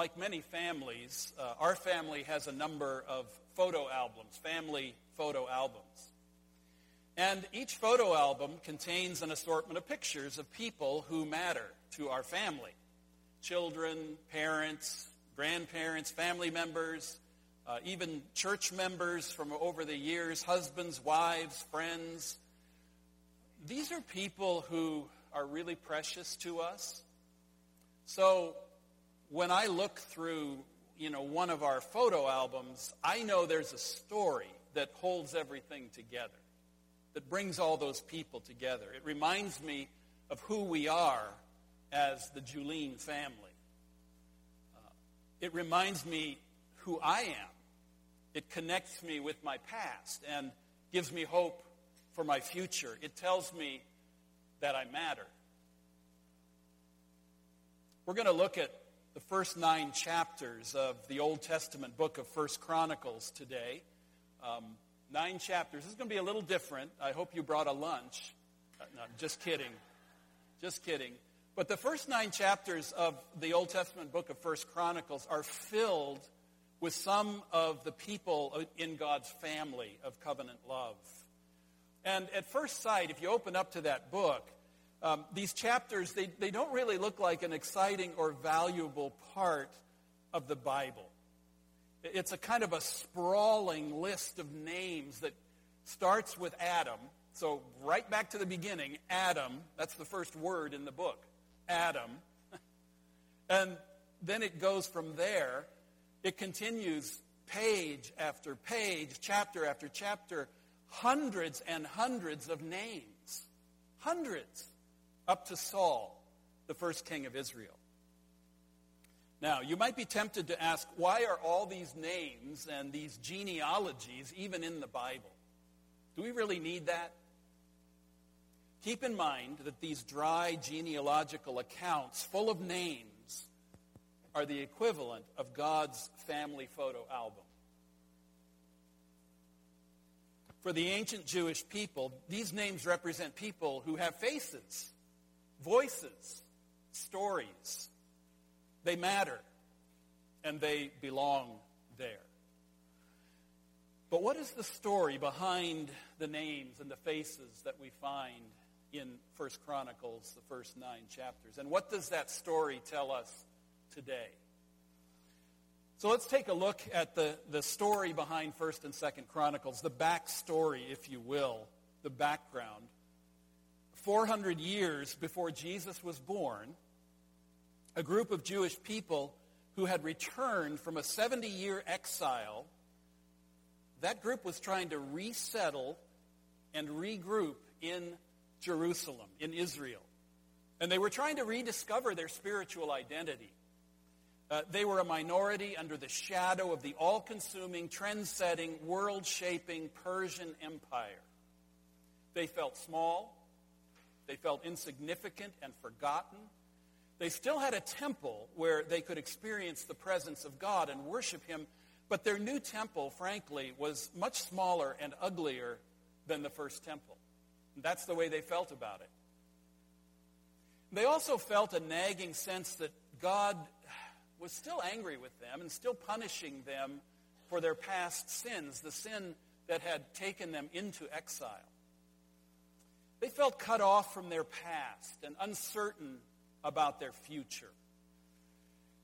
like many families, uh, our family has a number of photo albums, family photo albums. And each photo album contains an assortment of pictures of people who matter to our family. Children, parents, grandparents, family members, uh, even church members from over the years, husbands, wives, friends. These are people who are really precious to us. So when I look through, you know, one of our photo albums, I know there's a story that holds everything together, that brings all those people together. It reminds me of who we are as the Julene family. Uh, it reminds me who I am. It connects me with my past and gives me hope for my future. It tells me that I matter. We're going to look at the first nine chapters of the Old Testament book of First Chronicles today. Um, nine chapters. This is going to be a little different. I hope you brought a lunch. Uh, no, just kidding. Just kidding. But the first nine chapters of the Old Testament book of First Chronicles are filled with some of the people in God's family of covenant love. And at first sight, if you open up to that book, um, these chapters, they, they don't really look like an exciting or valuable part of the Bible. It's a kind of a sprawling list of names that starts with Adam. So right back to the beginning, Adam, that's the first word in the book, Adam. and then it goes from there. It continues page after page, chapter after chapter, hundreds and hundreds of names. Hundreds up to Saul, the first king of Israel. Now, you might be tempted to ask, why are all these names and these genealogies even in the Bible? Do we really need that? Keep in mind that these dry genealogical accounts full of names are the equivalent of God's family photo album. For the ancient Jewish people, these names represent people who have faces voices, stories. They matter, and they belong there. But what is the story behind the names and the faces that we find in First Chronicles, the first nine chapters? And what does that story tell us today? So let's take a look at the, the story behind First and Second Chronicles, the backstory, if you will, the background. 400 years before Jesus was born, a group of Jewish people who had returned from a 70 year exile, that group was trying to resettle and regroup in Jerusalem, in Israel. And they were trying to rediscover their spiritual identity. Uh, they were a minority under the shadow of the all consuming, trend setting, world shaping Persian Empire. They felt small, they felt insignificant and forgotten. They still had a temple where they could experience the presence of God and worship Him, but their new temple, frankly, was much smaller and uglier than the first temple. And that's the way they felt about it. They also felt a nagging sense that God was still angry with them and still punishing them for their past sins, the sin that had taken them into exile. They felt cut off from their past and uncertain about their future.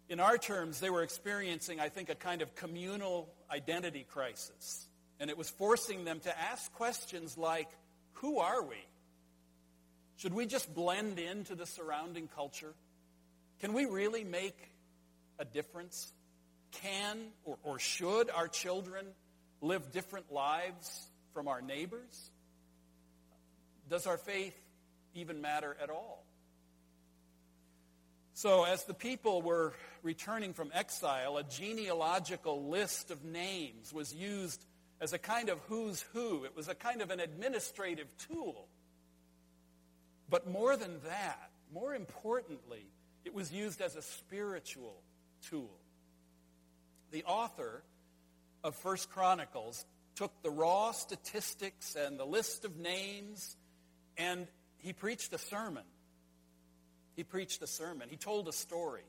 In our terms, they were experiencing, I think, a kind of communal identity crisis. And it was forcing them to ask questions like, who are we? Should we just blend into the surrounding culture? Can we really make a difference? Can or, or should our children live different lives from our neighbors? Does our faith even matter at all? So, as the people were returning from exile, a genealogical list of names was used as a kind of who's who. It was a kind of an administrative tool. But more than that, more importantly, it was used as a spiritual tool. The author of First Chronicles took the raw statistics and the list of names and he preached a sermon. He preached a sermon. He told a story.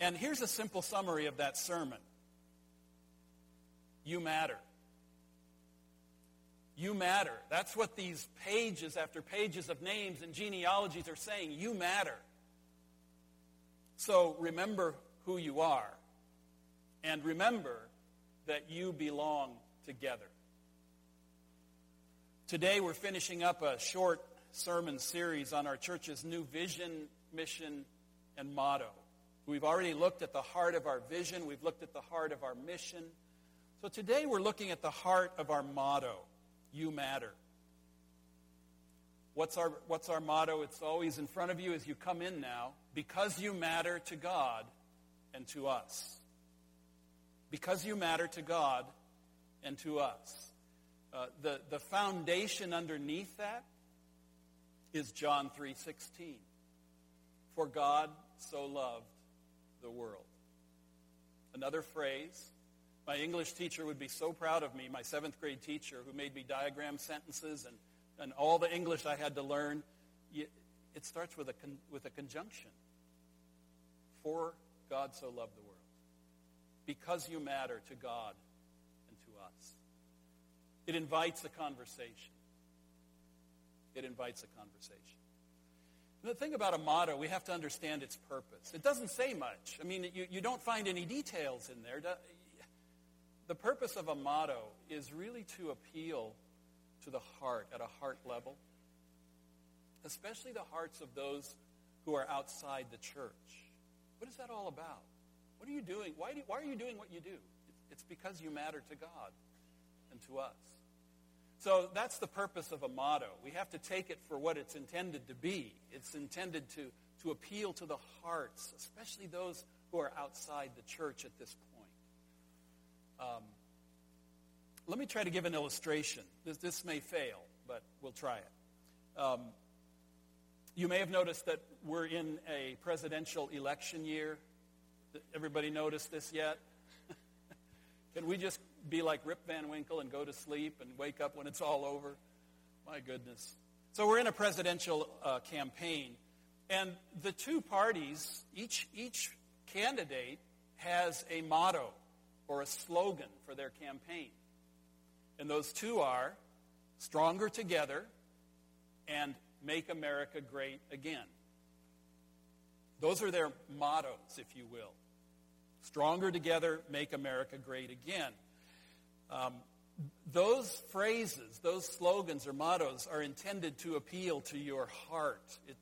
And here's a simple summary of that sermon You matter. You matter. That's what these pages after pages of names and genealogies are saying. You matter. So remember who you are. And remember that you belong together. Today we're finishing up a short sermon series on our church's new vision, mission, and motto. We've already looked at the heart of our vision. We've looked at the heart of our mission. So today we're looking at the heart of our motto, You Matter. What's our, what's our motto? It's always in front of you as you come in now. Because you matter to God and to us. Because you matter to God and to us. Uh, the, the foundation underneath that is John 3.16. For God so loved the world. Another phrase. My English teacher would be so proud of me, my seventh grade teacher who made me diagram sentences and, and all the English I had to learn. It starts with a, con, with a conjunction. For God so loved the world. Because you matter to God. It invites a conversation. It invites a conversation. And the thing about a motto, we have to understand its purpose. It doesn't say much. I mean, you, you don't find any details in there. The purpose of a motto is really to appeal to the heart at a heart level, especially the hearts of those who are outside the church. What is that all about? What are you doing? Why, do, why are you doing what you do? It's because you matter to God and to us. So that's the purpose of a motto. We have to take it for what it's intended to be. It's intended to, to appeal to the hearts, especially those who are outside the church at this point. Um, let me try to give an illustration. This, this may fail, but we'll try it. Um, you may have noticed that we're in a presidential election year. Everybody noticed this yet? Can we just be like Rip Van Winkle and go to sleep and wake up when it's all over? My goodness. So we're in a presidential uh, campaign, and the two parties, each, each candidate has a motto or a slogan for their campaign. And those two are stronger together and make America great again. Those are their mottos, if you will. Stronger together, make America great again. Um, those phrases, those slogans or mottos are intended to appeal to your heart. It,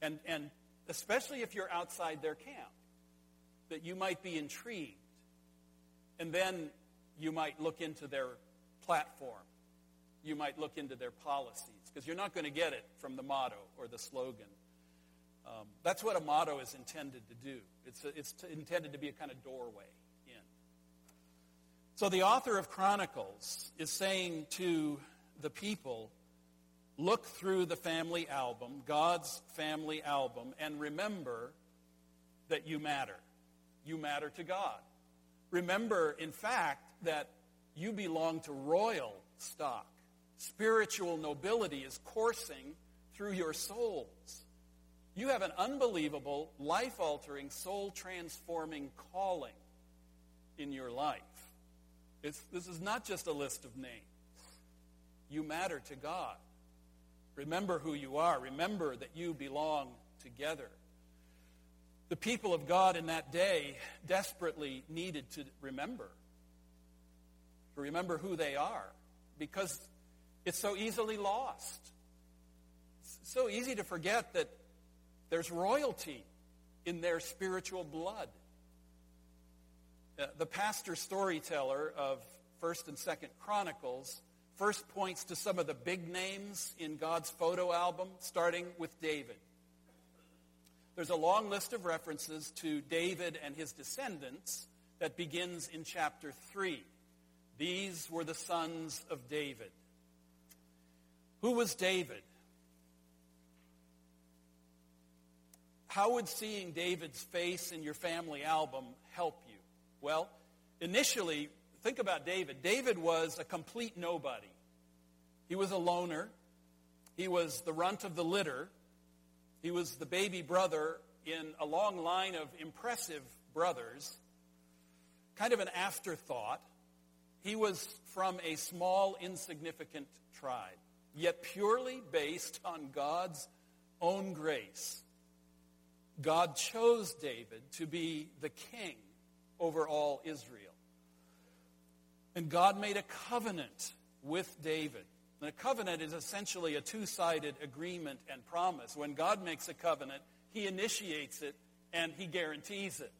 and, and especially if you're outside their camp, that you might be intrigued. And then you might look into their platform. You might look into their policies, because you're not going to get it from the motto or the slogan. Um, that's what a motto is intended to do. It's, a, it's to, intended to be a kind of doorway. So the author of Chronicles is saying to the people, look through the family album, God's family album, and remember that you matter. You matter to God. Remember, in fact, that you belong to royal stock. Spiritual nobility is coursing through your souls. You have an unbelievable, life altering, soul transforming calling in your life. It's, this is not just a list of names. You matter to God. Remember who you are. Remember that you belong together. The people of God in that day desperately needed to remember. To remember who they are. Because it's so easily lost. It's so easy to forget that there's royalty in their spiritual blood. Uh, the pastor storyteller of 1st and 2nd Chronicles first points to some of the big names in God's photo album, starting with David. There's a long list of references to David and his descendants that begins in chapter 3. These were the sons of David. Who was David? How would seeing David's face in your family album help? Well, initially, think about David. David was a complete nobody. He was a loner. He was the runt of the litter. He was the baby brother in a long line of impressive brothers, kind of an afterthought. He was from a small, insignificant tribe, yet purely based on God's own grace. God chose David to be the king over all Israel. And God made a covenant with David. And a covenant is essentially a two-sided agreement and promise. When God makes a covenant, he initiates it and he guarantees it.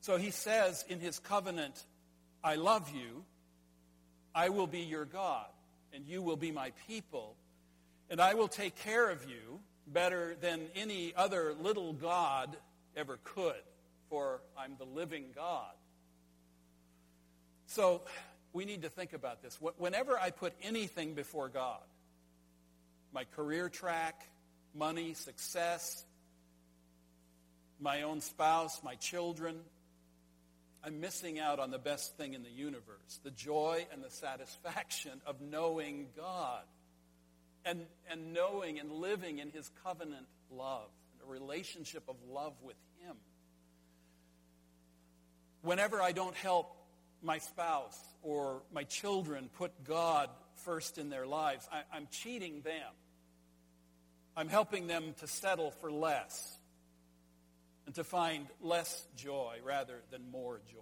So he says in his covenant, I love you, I will be your God, and you will be my people, and I will take care of you better than any other little God ever could, for I'm the living God. So we need to think about this. Whenever I put anything before God, my career track, money, success, my own spouse, my children, I'm missing out on the best thing in the universe, the joy and the satisfaction of knowing God and, and knowing and living in his covenant love, a relationship of love with him. Whenever I don't help my spouse or my children put God first in their lives, I, I'm cheating them. I'm helping them to settle for less and to find less joy rather than more joy.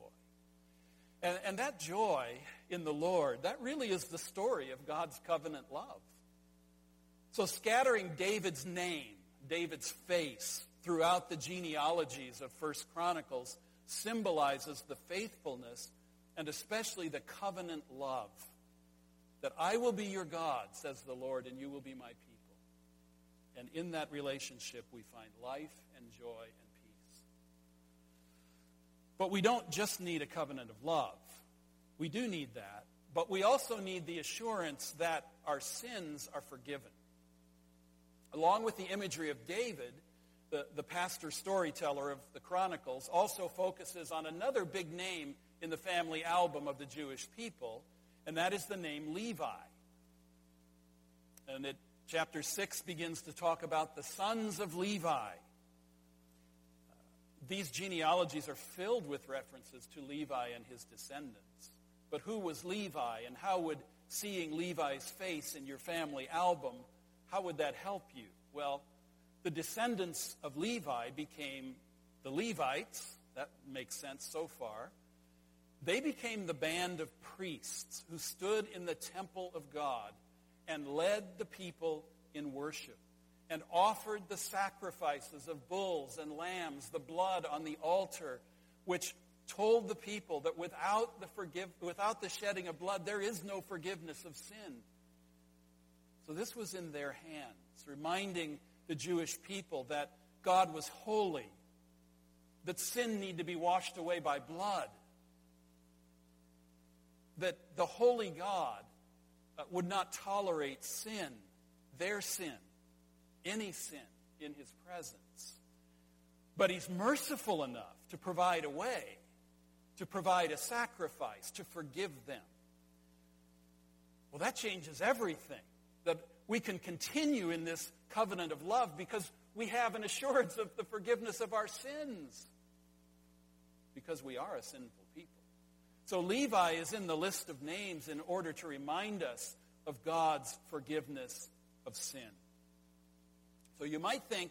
And, and that joy in the Lord, that really is the story of God's covenant love. So scattering David's name, David's face, throughout the genealogies of First Chronicles symbolizes the faithfulness and especially the covenant love. That I will be your God, says the Lord, and you will be my people. And in that relationship, we find life and joy and peace. But we don't just need a covenant of love. We do need that. But we also need the assurance that our sins are forgiven. Along with the imagery of David, the, the pastor storyteller of the Chronicles also focuses on another big name in the family album of the Jewish people, and that is the name Levi. And it, chapter 6 begins to talk about the sons of Levi. Uh, these genealogies are filled with references to Levi and his descendants. But who was Levi, and how would seeing Levi's face in your family album, how would that help you? Well, the descendants of Levi became the Levites. That makes sense so far. They became the band of priests who stood in the temple of God and led the people in worship and offered the sacrifices of bulls and lambs, the blood on the altar, which told the people that without the, forgive, without the shedding of blood, there is no forgiveness of sin. So this was in their hands, reminding the Jewish people that God was holy, that sin needed to be washed away by blood, that the holy God uh, would not tolerate sin, their sin, any sin in his presence. But he's merciful enough to provide a way, to provide a sacrifice, to forgive them. Well, that changes everything. We can continue in this covenant of love because we have an assurance of the forgiveness of our sins. Because we are a sinful people. so Levi is in the list of names in order to remind us of God's forgiveness of sin. So you might think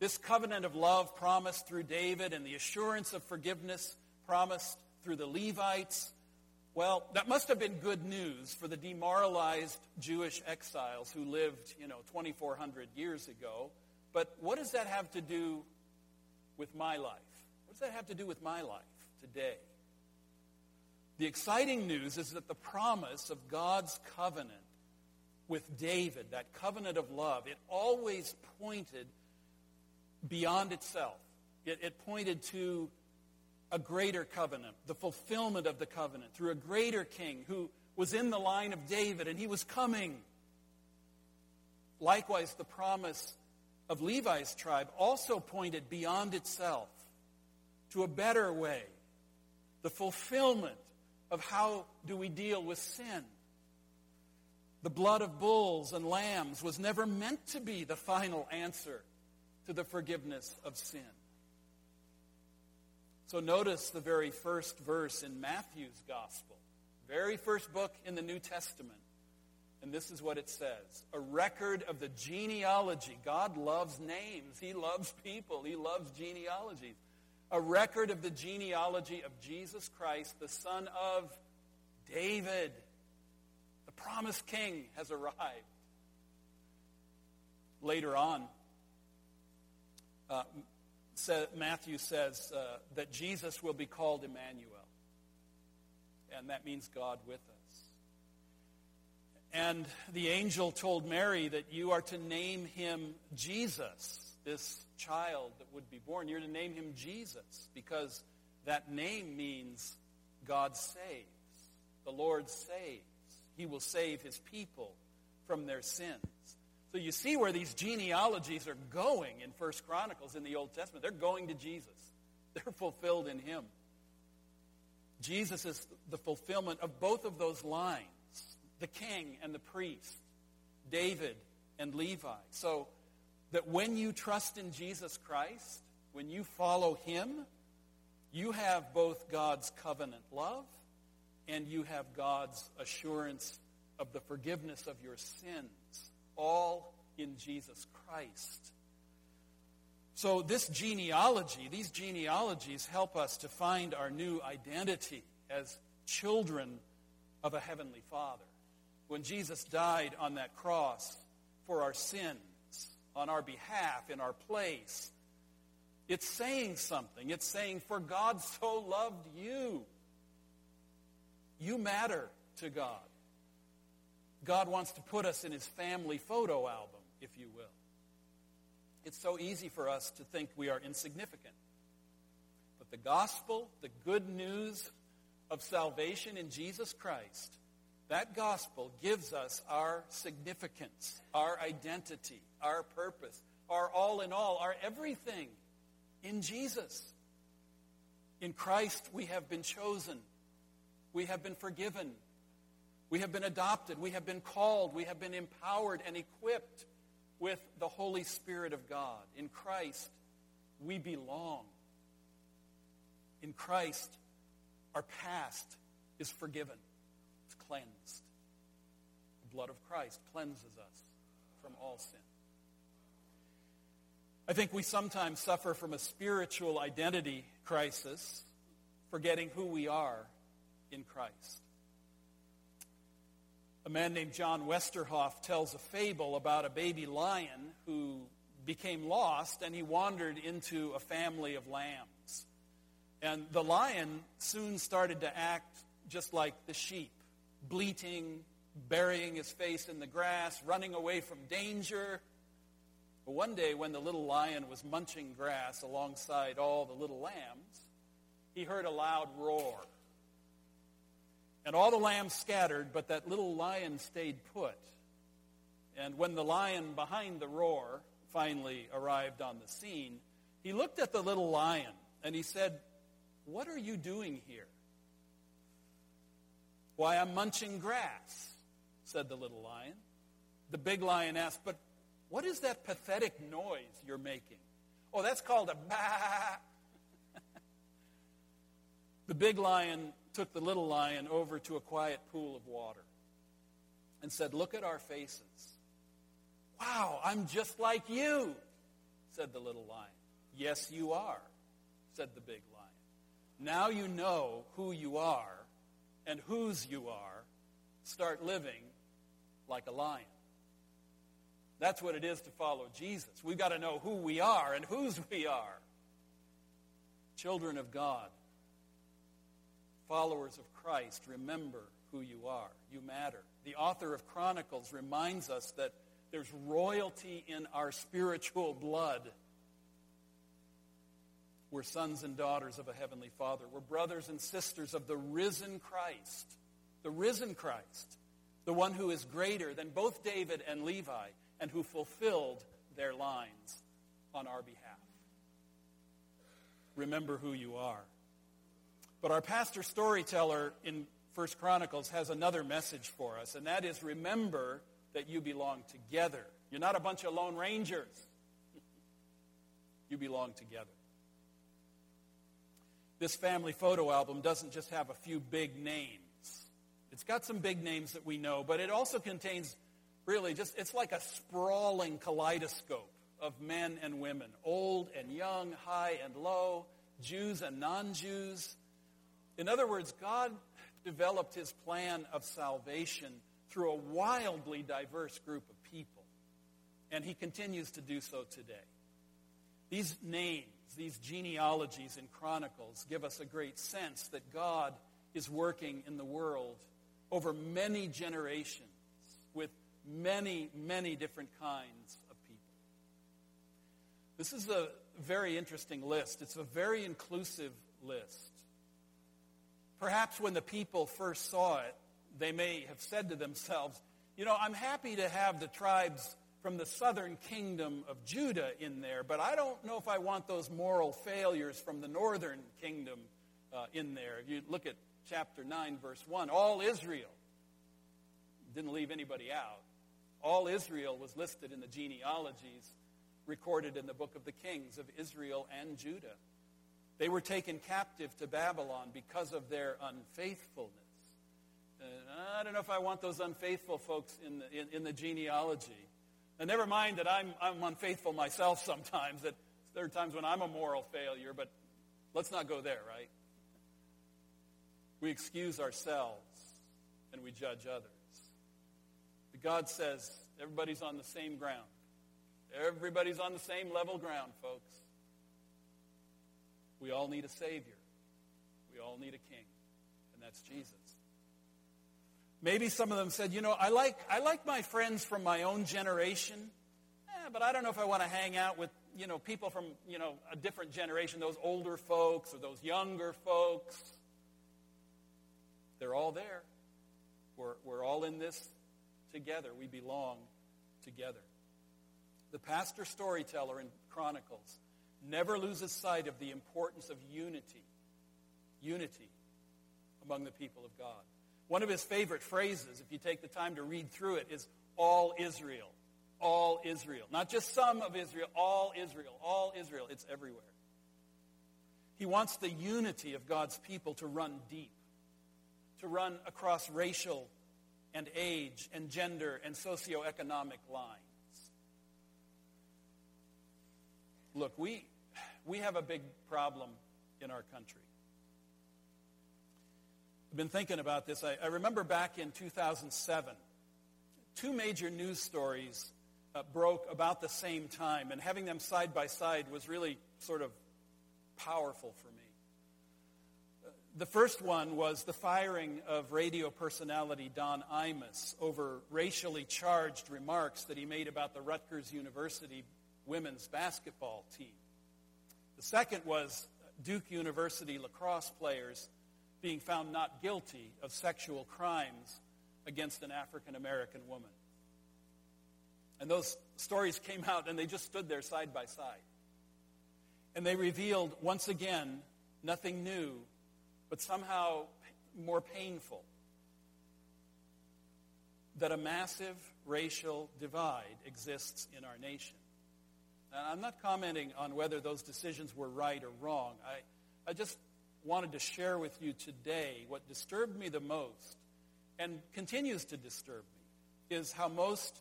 this covenant of love promised through David and the assurance of forgiveness promised through the Levites, well, that must have been good news for the demoralized Jewish exiles who lived, you know, 2,400 years ago. But what does that have to do with my life? What does that have to do with my life today? The exciting news is that the promise of God's covenant with David, that covenant of love, it always pointed beyond itself. It, it, pointed to a greater covenant, the fulfillment of the covenant through a greater king who was in the line of David and he was coming. Likewise, the promise of Levi's tribe also pointed beyond itself to a better way, the fulfillment of how do we deal with sin. The blood of bulls and lambs was never meant to be the final answer to the forgiveness of sin. So notice the very first verse in Matthew's gospel, very first book in the New Testament. And this is what it says a record of the genealogy. God loves names, He loves people, He loves genealogies. A record of the genealogy of Jesus Christ, the son of David. The promised king has arrived. Later on, uh, Matthew says uh, that Jesus will be called Emmanuel. And that means God with us. And the angel told Mary that you are to name him Jesus, this child that would be born. You're to name him Jesus because that name means God saves. The Lord saves. He will save his people from their sins. So you see where these genealogies are going in First Chronicles in the Old Testament. They're going to Jesus. They're fulfilled in him. Jesus is the fulfillment of both of those lines the king and the priest, David and Levi. So that when you trust in Jesus Christ, when you follow him, you have both God's covenant love and you have God's assurance of the forgiveness of your sins, all in Jesus Christ. So this genealogy, these genealogies help us to find our new identity as children of a heavenly Father when Jesus died on that cross for our sins, on our behalf, in our place, it's saying something. It's saying, For God so loved you. You matter to God. God wants to put us in his family photo album, if you will. It's so easy for us to think we are insignificant. But the gospel, the good news of salvation in Jesus Christ, that gospel gives us our significance, our identity, our purpose, our all in all, our everything in Jesus. In Christ, we have been chosen. We have been forgiven. We have been adopted. We have been called. We have been empowered and equipped with the Holy Spirit of God. In Christ, we belong. In Christ, our past is forgiven It's cleansed. The blood of Christ cleanses us from all sin. I think we sometimes suffer from a spiritual identity crisis, forgetting who we are in Christ. A man named John Westerhoff tells a fable about a baby lion who became lost and he wandered into a family of lambs. And the lion soon started to act just like the sheep bleating, burying his face in the grass, running away from danger. But one day, when the little lion was munching grass alongside all the little lambs, he heard a loud roar. And all the lambs scattered, but that little lion stayed put. And when the lion behind the roar finally arrived on the scene, he looked at the little lion and he said, What are you doing here? Why, I'm munching grass, said the little lion. The big lion asked, But what is that pathetic noise you're making? Oh, that's called a bah. the big lion took the little lion over to a quiet pool of water and said, Look at our faces. Wow, I'm just like you, said the little lion. Yes, you are, said the big lion. Now you know who you are and whose you are, start living like a lion. That's what it is to follow Jesus. We've got to know who we are and whose we are. Children of God, followers of Christ, remember who you are. You matter. The author of Chronicles reminds us that there's royalty in our spiritual blood. We're sons and daughters of a heavenly Father. We're brothers and sisters of the risen Christ. The risen Christ. The one who is greater than both David and Levi and who fulfilled their lines on our behalf. Remember who you are. But our pastor storyteller in First Chronicles has another message for us, and that is remember that you belong together. You're not a bunch of lone rangers. you belong together. this family photo album doesn't just have a few big names. It's got some big names that we know, but it also contains really just, it's like a sprawling kaleidoscope of men and women, old and young, high and low, Jews and non-Jews. In other words, God developed his plan of salvation through a wildly diverse group of people. And he continues to do so today. These names, these genealogies and chronicles give us a great sense that God is working in the world over many generations with many, many different kinds of people. This is a very interesting list. It's a very inclusive list. Perhaps when the people first saw it, they may have said to themselves, you know, I'm happy to have the tribes from the southern kingdom of Judah in there, but I don't know if I want those moral failures from the northern kingdom uh, in there. If you look at chapter 9, verse 1, all Israel didn't leave anybody out. All Israel was listed in the genealogies recorded in the book of the Kings of Israel and Judah. They were taken captive to Babylon because of their unfaithfulness. And I don't know if I want those unfaithful folks in the, in, in the genealogy. And never mind that I'm, I'm unfaithful myself sometimes, that there are times when I'm a moral failure, but let's not go there, right? We excuse ourselves and we judge others. But God says everybody's on the same ground. Everybody's on the same level ground, folks. We all need a Savior. We all need a King, and that's Jesus. Maybe some of them said, you know, I like, I like my friends from my own generation, eh, but I don't know if I want to hang out with, you know, people from, you know, a different generation, those older folks or those younger folks. They're all there. We're, we're all in this together. We belong together. The pastor storyteller in Chronicles never loses sight of the importance of unity. Unity among the people of God. One of his favorite phrases, if you take the time to read through it, is all Israel. All Israel. Not just some of Israel, all Israel. All Israel. It's everywhere. He wants the unity of God's people to run deep, to run across racial and age and gender and socioeconomic lines. Look, we, we have a big problem in our country. I've been thinking about this. I, I remember back in 2007, two major news stories uh, broke about the same time, and having them side by side was really sort of powerful for me. The first one was the firing of radio personality Don Imus over racially charged remarks that he made about the Rutgers University women's basketball team. The second was Duke University lacrosse players being found not guilty of sexual crimes against an African American woman. And those stories came out and they just stood there side by side. And they revealed once again nothing new, but somehow more painful that a massive racial divide exists in our nation. And I'm not commenting on whether those decisions were right or wrong. I, I just wanted to share with you today what disturbed me the most and continues to disturb me is how most,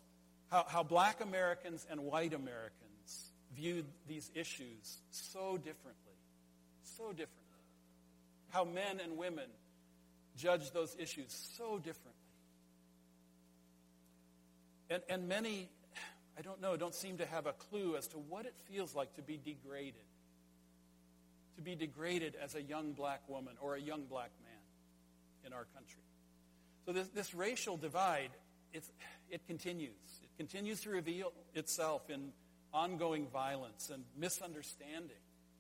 how, how black Americans and white Americans viewed these issues so differently. So differently. How men and women judge those issues so differently. And, and many I don't know, don't seem to have a clue as to what it feels like to be degraded. To be degraded as a young black woman or a young black man in our country. So this, this racial divide, it continues. It continues to reveal itself in ongoing violence and misunderstanding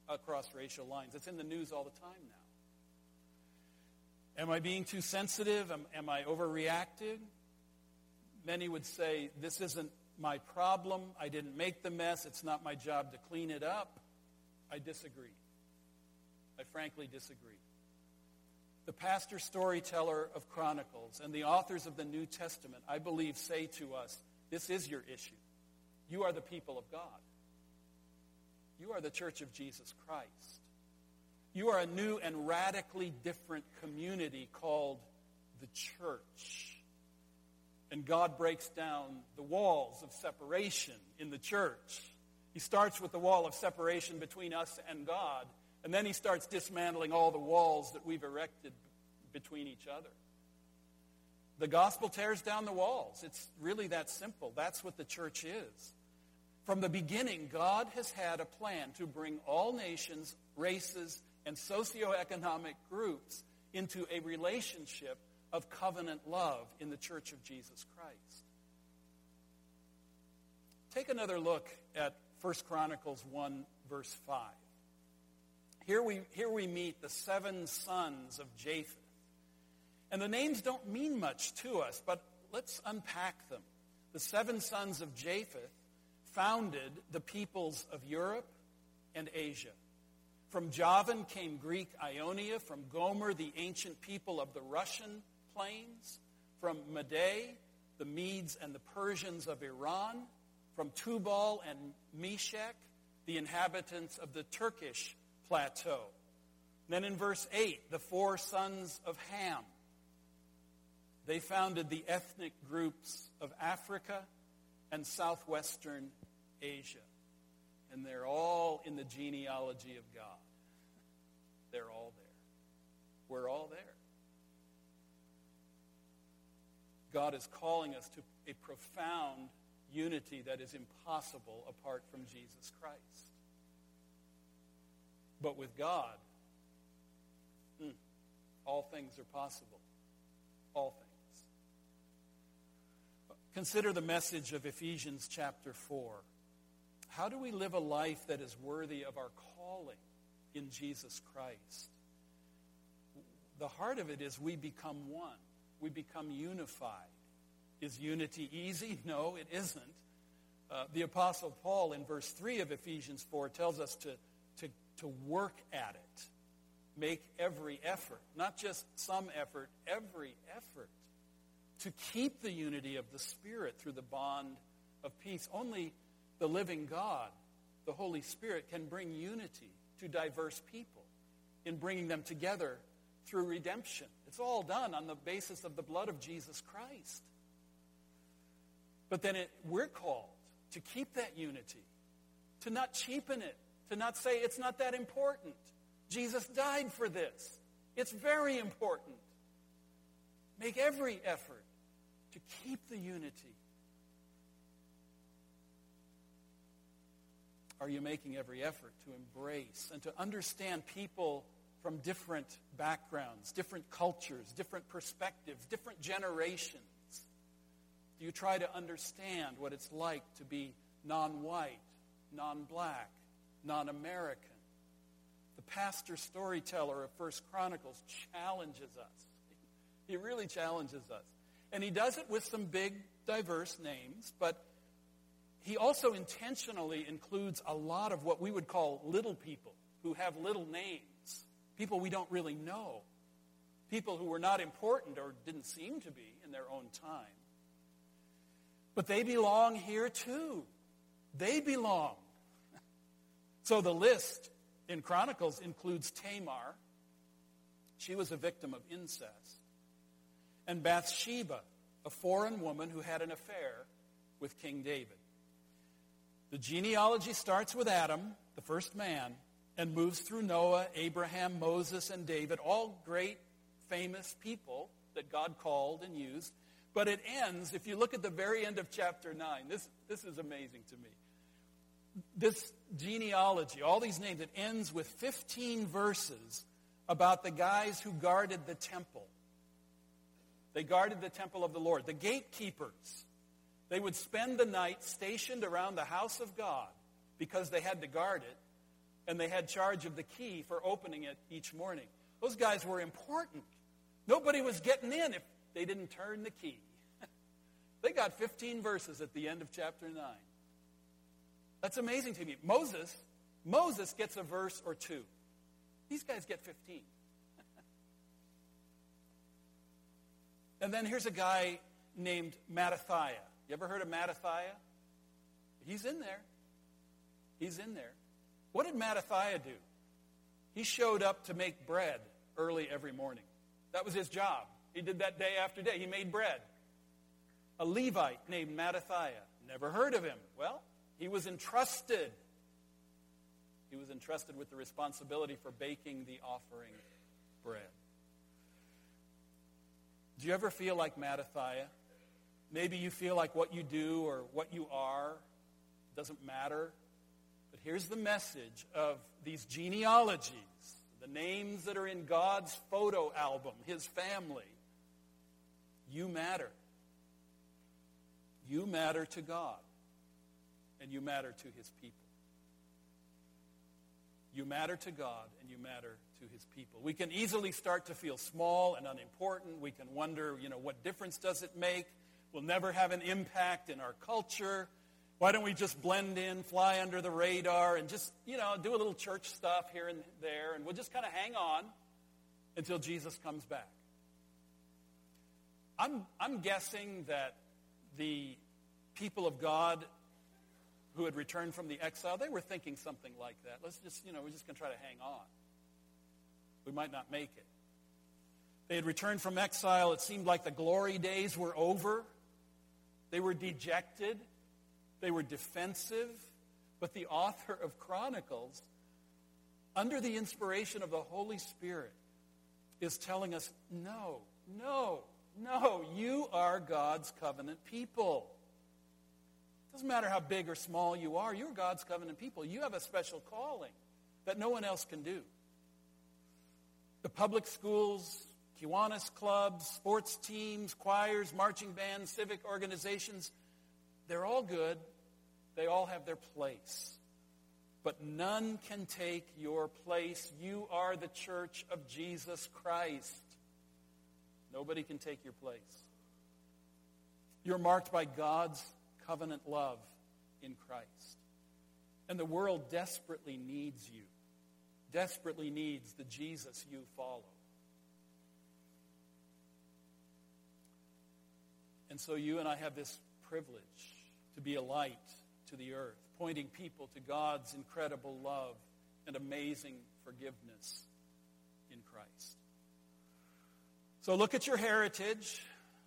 across racial lines. It's in the news all the time now. Am I being too sensitive? Am, am I overreacting? Many would say this isn't my problem. I didn't make the mess. It's not my job to clean it up. I disagree. I frankly disagree. The pastor storyteller of Chronicles and the authors of the New Testament, I believe, say to us, this is your issue. You are the people of God. You are the church of Jesus Christ. You are a new and radically different community called the church. And God breaks down the walls of separation in the church. He starts with the wall of separation between us and God, and then he starts dismantling all the walls that we've erected between each other. The gospel tears down the walls. It's really that simple. That's what the church is. From the beginning, God has had a plan to bring all nations, races, and socioeconomic groups into a relationship of covenant love in the church of Jesus Christ. Take another look at 1 Chronicles 1, verse 5. Here we, here we meet the seven sons of Japheth. And the names don't mean much to us, but let's unpack them. The seven sons of Japheth founded the peoples of Europe and Asia. From Javan came Greek Ionia, from Gomer, the ancient people of the Russian plains, from Media, the Medes and the Persians of Iran, from Tubal and Meshech, the inhabitants of the Turkish plateau. Then in verse 8, the four sons of Ham. They founded the ethnic groups of Africa and southwestern Asia. And they're all in the genealogy of God. They're all there. We're all there. God is calling us to a profound unity that is impossible apart from Jesus Christ. But with God, hmm, all things are possible. All things. Consider the message of Ephesians chapter 4. How do we live a life that is worthy of our calling in Jesus Christ? The heart of it is we become one. We become unified. Is unity easy? No, it isn't. Uh, the Apostle Paul in verse 3 of Ephesians 4 tells us to, to, to work at it. Make every effort. Not just some effort, every effort. To keep the unity of the Spirit through the bond of peace. Only the living God, the Holy Spirit, can bring unity to diverse people in bringing them together through redemption. It's all done on the basis of the blood of Jesus Christ. But then it, we're called to keep that unity, to not cheapen it, to not say it's not that important. Jesus died for this. It's very important. Make every effort to keep the unity. Are you making every effort to embrace and to understand people from different backgrounds, different cultures, different perspectives, different generations? Do you try to understand what it's like to be non-white, non-black, non-American? The pastor storyteller of First Chronicles challenges us. He really challenges us. And he does it with some big, diverse names, but he also intentionally includes a lot of what we would call little people who have little names, people we don't really know, people who were not important or didn't seem to be in their own time. But they belong here too. They belong. So the list in Chronicles includes Tamar. She was a victim of incest. And Bathsheba, a foreign woman who had an affair with King David. The genealogy starts with Adam, the first man, and moves through Noah, Abraham, Moses, and David, all great, famous people that God called and used. But it ends, if you look at the very end of chapter 9, this, this is amazing to me. This genealogy, all these names, it ends with 15 verses about the guys who guarded the temple. They guarded the temple of the Lord. The gatekeepers. They would spend the night stationed around the house of God because they had to guard it, and they had charge of the key for opening it each morning. Those guys were important. Nobody was getting in if they didn't turn the key. They got 15 verses at the end of chapter 9. That's amazing to me. Moses, Moses gets a verse or two. These guys get 15. and then here's a guy named Mattithiah. You ever heard of Mattithiah? He's in there. He's in there. What did Mattithiah do? He showed up to make bread early every morning. That was his job. He did that day after day. He made bread. A Levite named Mattithiah. Never heard of him. Well, he was entrusted. He was entrusted with the responsibility for baking the offering bread. Do you ever feel like Mattithiah? Maybe you feel like what you do or what you are doesn't matter. But here's the message of these genealogies, the names that are in God's photo album, his family. You matter. You matter to God, and you matter to his people. You matter to God, and you matter to his people. We can easily start to feel small and unimportant. We can wonder, you know, what difference does it make? We'll never have an impact in our culture. Why don't we just blend in, fly under the radar, and just, you know, do a little church stuff here and there, and we'll just kind of hang on until Jesus comes back? I'm, I'm guessing that the people of God who had returned from the exile, they were thinking something like that. Let's just, you know, we're just going to try to hang on. We might not make it. They had returned from exile. It seemed like the glory days were over. They were dejected. They were defensive. But the author of Chronicles, under the inspiration of the Holy Spirit, is telling us no, no, no, you are God's covenant people. It Doesn't matter how big or small you are, you're God's covenant people. You have a special calling that no one else can do. The public schools, Kiwanis clubs, sports teams, choirs, marching bands, civic organizations, they're all good. They all have their place. But none can take your place. You are the church of Jesus Christ. Nobody can take your place. You're marked by God's covenant love in Christ. And the world desperately needs you, desperately needs the Jesus you follow. And so you and I have this privilege to be a light to the earth, pointing people to God's incredible love and amazing forgiveness in Christ. So look at your heritage.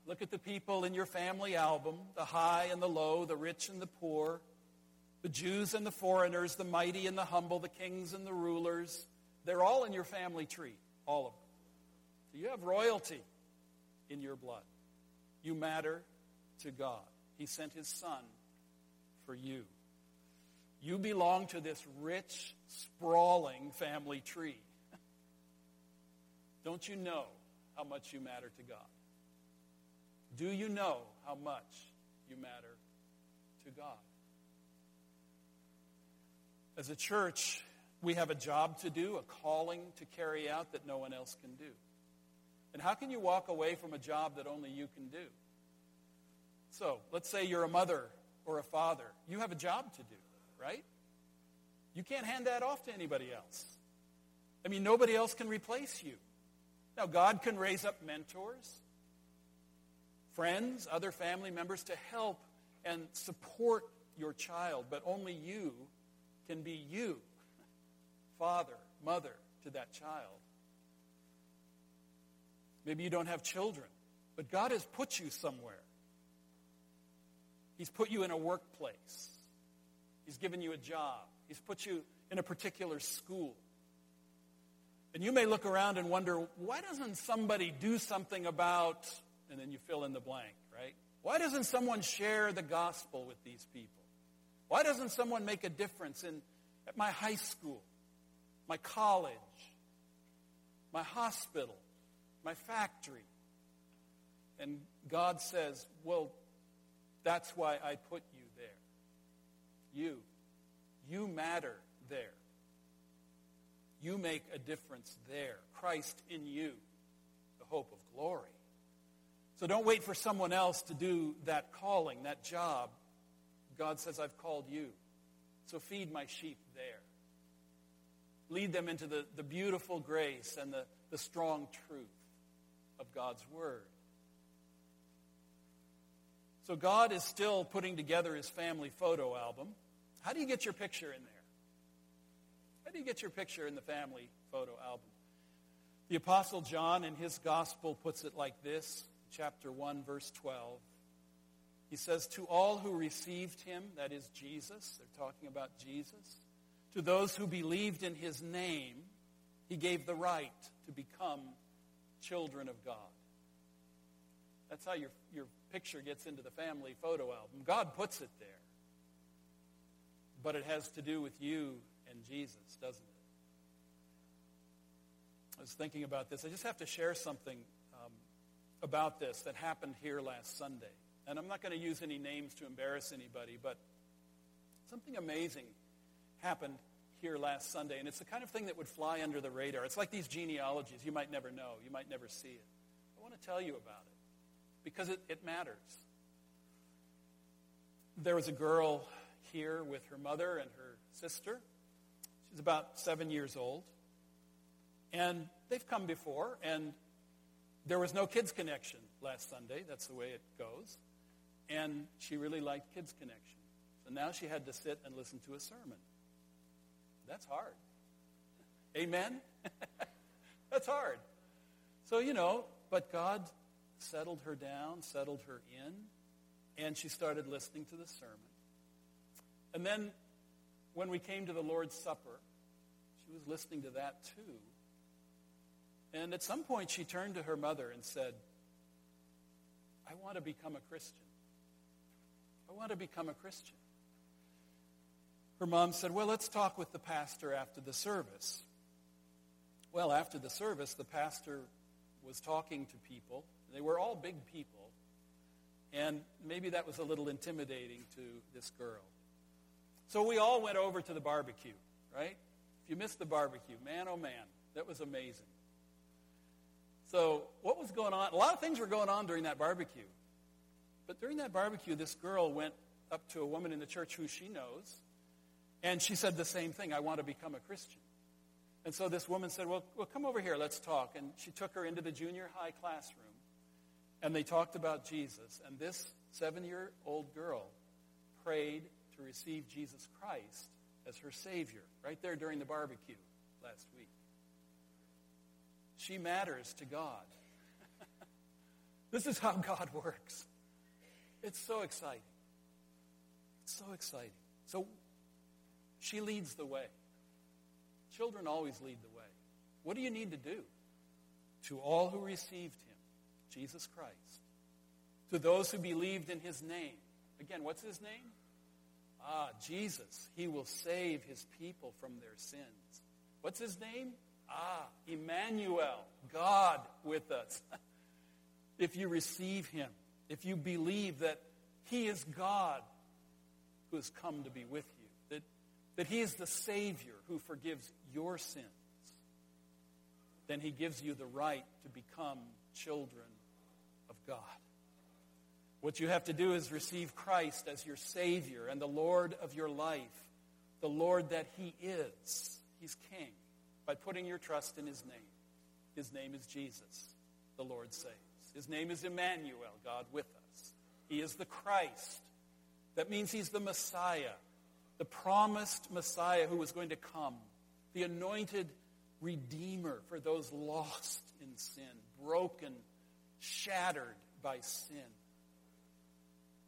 Look at the people in your family album, the high and the low, the rich and the poor, the Jews and the foreigners, the mighty and the humble, the kings and the rulers. They're all in your family tree, all of them. So you have royalty in your blood. You matter to God. He sent his son for you. You belong to this rich, sprawling family tree. Don't you know how much you matter to God? Do you know how much you matter to God? As a church, we have a job to do, a calling to carry out that no one else can do. And how can you walk away from a job that only you can do? So, let's say you're a mother or a father. You have a job to do, right? You can't hand that off to anybody else. I mean, nobody else can replace you. Now, God can raise up mentors, friends, other family members to help and support your child, but only you can be you, father, mother to that child. Maybe you don't have children, but God has put you somewhere. He's put you in a workplace. He's given you a job. He's put you in a particular school. And you may look around and wonder, why doesn't somebody do something about, and then you fill in the blank, right? Why doesn't someone share the gospel with these people? Why doesn't someone make a difference in at my high school, my college, my hospital, my factory? And God says, well, that's why I put you there. You. You matter there. You make a difference there. Christ in you, the hope of glory. So don't wait for someone else to do that calling, that job. God says, I've called you. So feed my sheep there. Lead them into the, the beautiful grace and the, the strong truth of God's word. So God is still putting together his family photo album. How do you get your picture in there? How do you get your picture in the family photo album? The Apostle John in his gospel puts it like this, chapter 1, verse 12. He says, To all who received him, that is Jesus, they're talking about Jesus, to those who believed in his name, he gave the right to become children of God. That's how your, your picture gets into the family photo album. God puts it there. But it has to do with you and Jesus, doesn't it? I was thinking about this. I just have to share something um, about this that happened here last Sunday. And I'm not going to use any names to embarrass anybody, but something amazing happened here last Sunday. And it's the kind of thing that would fly under the radar. It's like these genealogies. You might never know. You might never see it. I want to tell you about it because it, it matters. There was a girl here with her mother and her sister. She's about seven years old. And they've come before, and there was no kids connection last Sunday. That's the way it goes. And she really liked kids connection. So now she had to sit and listen to a sermon. That's hard. Amen? That's hard. So, you know, but God settled her down, settled her in, and she started listening to the sermon. And then when we came to the Lord's Supper, she was listening to that too. And at some point, she turned to her mother and said, I want to become a Christian. I want to become a Christian. Her mom said, Well, let's talk with the pastor after the service. Well, after the service, the pastor was talking to people. They were all big people. And maybe that was a little intimidating to this girl. So we all went over to the barbecue, right? If you missed the barbecue, man, oh man, that was amazing. So what was going on? A lot of things were going on during that barbecue. But during that barbecue, this girl went up to a woman in the church who she knows, and she said the same thing, I want to become a Christian. And so this woman said, well, well, come over here, let's talk. And she took her into the junior high classroom, and they talked about Jesus. And this seven-year-old girl prayed to receive Jesus Christ as her Savior right there during the barbecue last week. She matters to God. this is how God works. It's so exciting. It's so exciting. So she leads the way. Children always lead the way. What do you need to do? To all who received him, Jesus Christ. To those who believed in his name. Again, what's his name? Ah, Jesus. He will save his people from their sins. What's his name? Ah, Emmanuel, God with us. if you receive him, if you believe that he is God who has come to be with you, that, that he is the Savior who forgives your sins, then he gives you the right to become children God. What you have to do is receive Christ as your Savior and the Lord of your life, the Lord that he is. He's King by putting your trust in his name. His name is Jesus, the Lord saves. His name is Emmanuel, God with us. He is the Christ. That means he's the Messiah, the promised Messiah who was going to come, the anointed Redeemer for those lost in sin, broken, shattered by sin.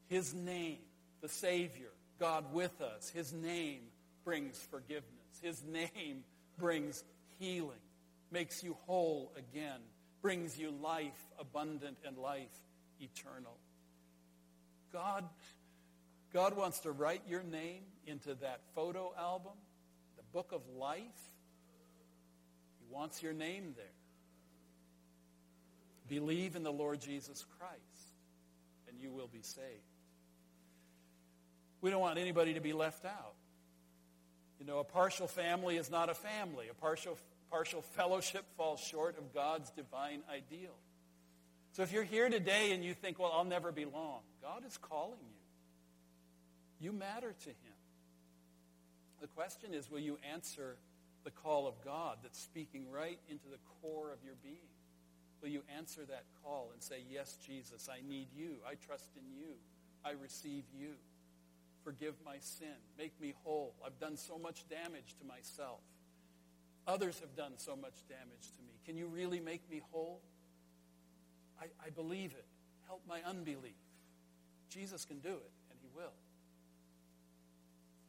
His name, the Savior, God with us, his name brings forgiveness. His name brings healing, makes you whole again, brings you life abundant and life eternal. God, God wants to write your name into that photo album, the book of life. He wants your name there. Believe in the Lord Jesus Christ, and you will be saved. We don't want anybody to be left out. You know, a partial family is not a family. A partial, partial fellowship falls short of God's divine ideal. So if you're here today and you think, well, I'll never belong, God is calling you. You matter to him. The question is, will you answer the call of God that's speaking right into the core of your being? Will you answer that call and say, yes, Jesus, I need you. I trust in you. I receive you. Forgive my sin. Make me whole. I've done so much damage to myself. Others have done so much damage to me. Can you really make me whole? I, I believe it. Help my unbelief. Jesus can do it, and he will.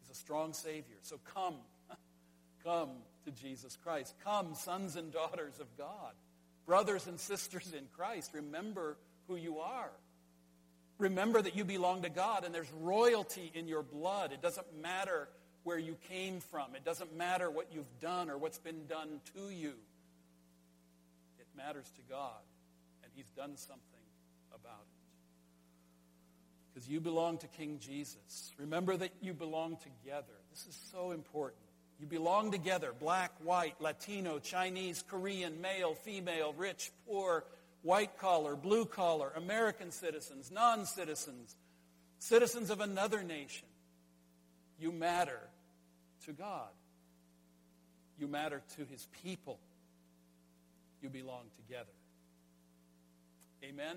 He's a strong Savior. So come. come to Jesus Christ. Come, sons and daughters of God. Brothers and sisters in Christ. Remember who you are. Remember that you belong to God and there's royalty in your blood. It doesn't matter where you came from. It doesn't matter what you've done or what's been done to you. It matters to God, and He's done something about it. Because you belong to King Jesus. Remember that you belong together. This is so important. You belong together black, white, Latino, Chinese, Korean, male, female, rich, poor, white collar, blue collar, American citizens, non citizens, citizens of another nation. You matter to God. You matter to his people. You belong together. Amen.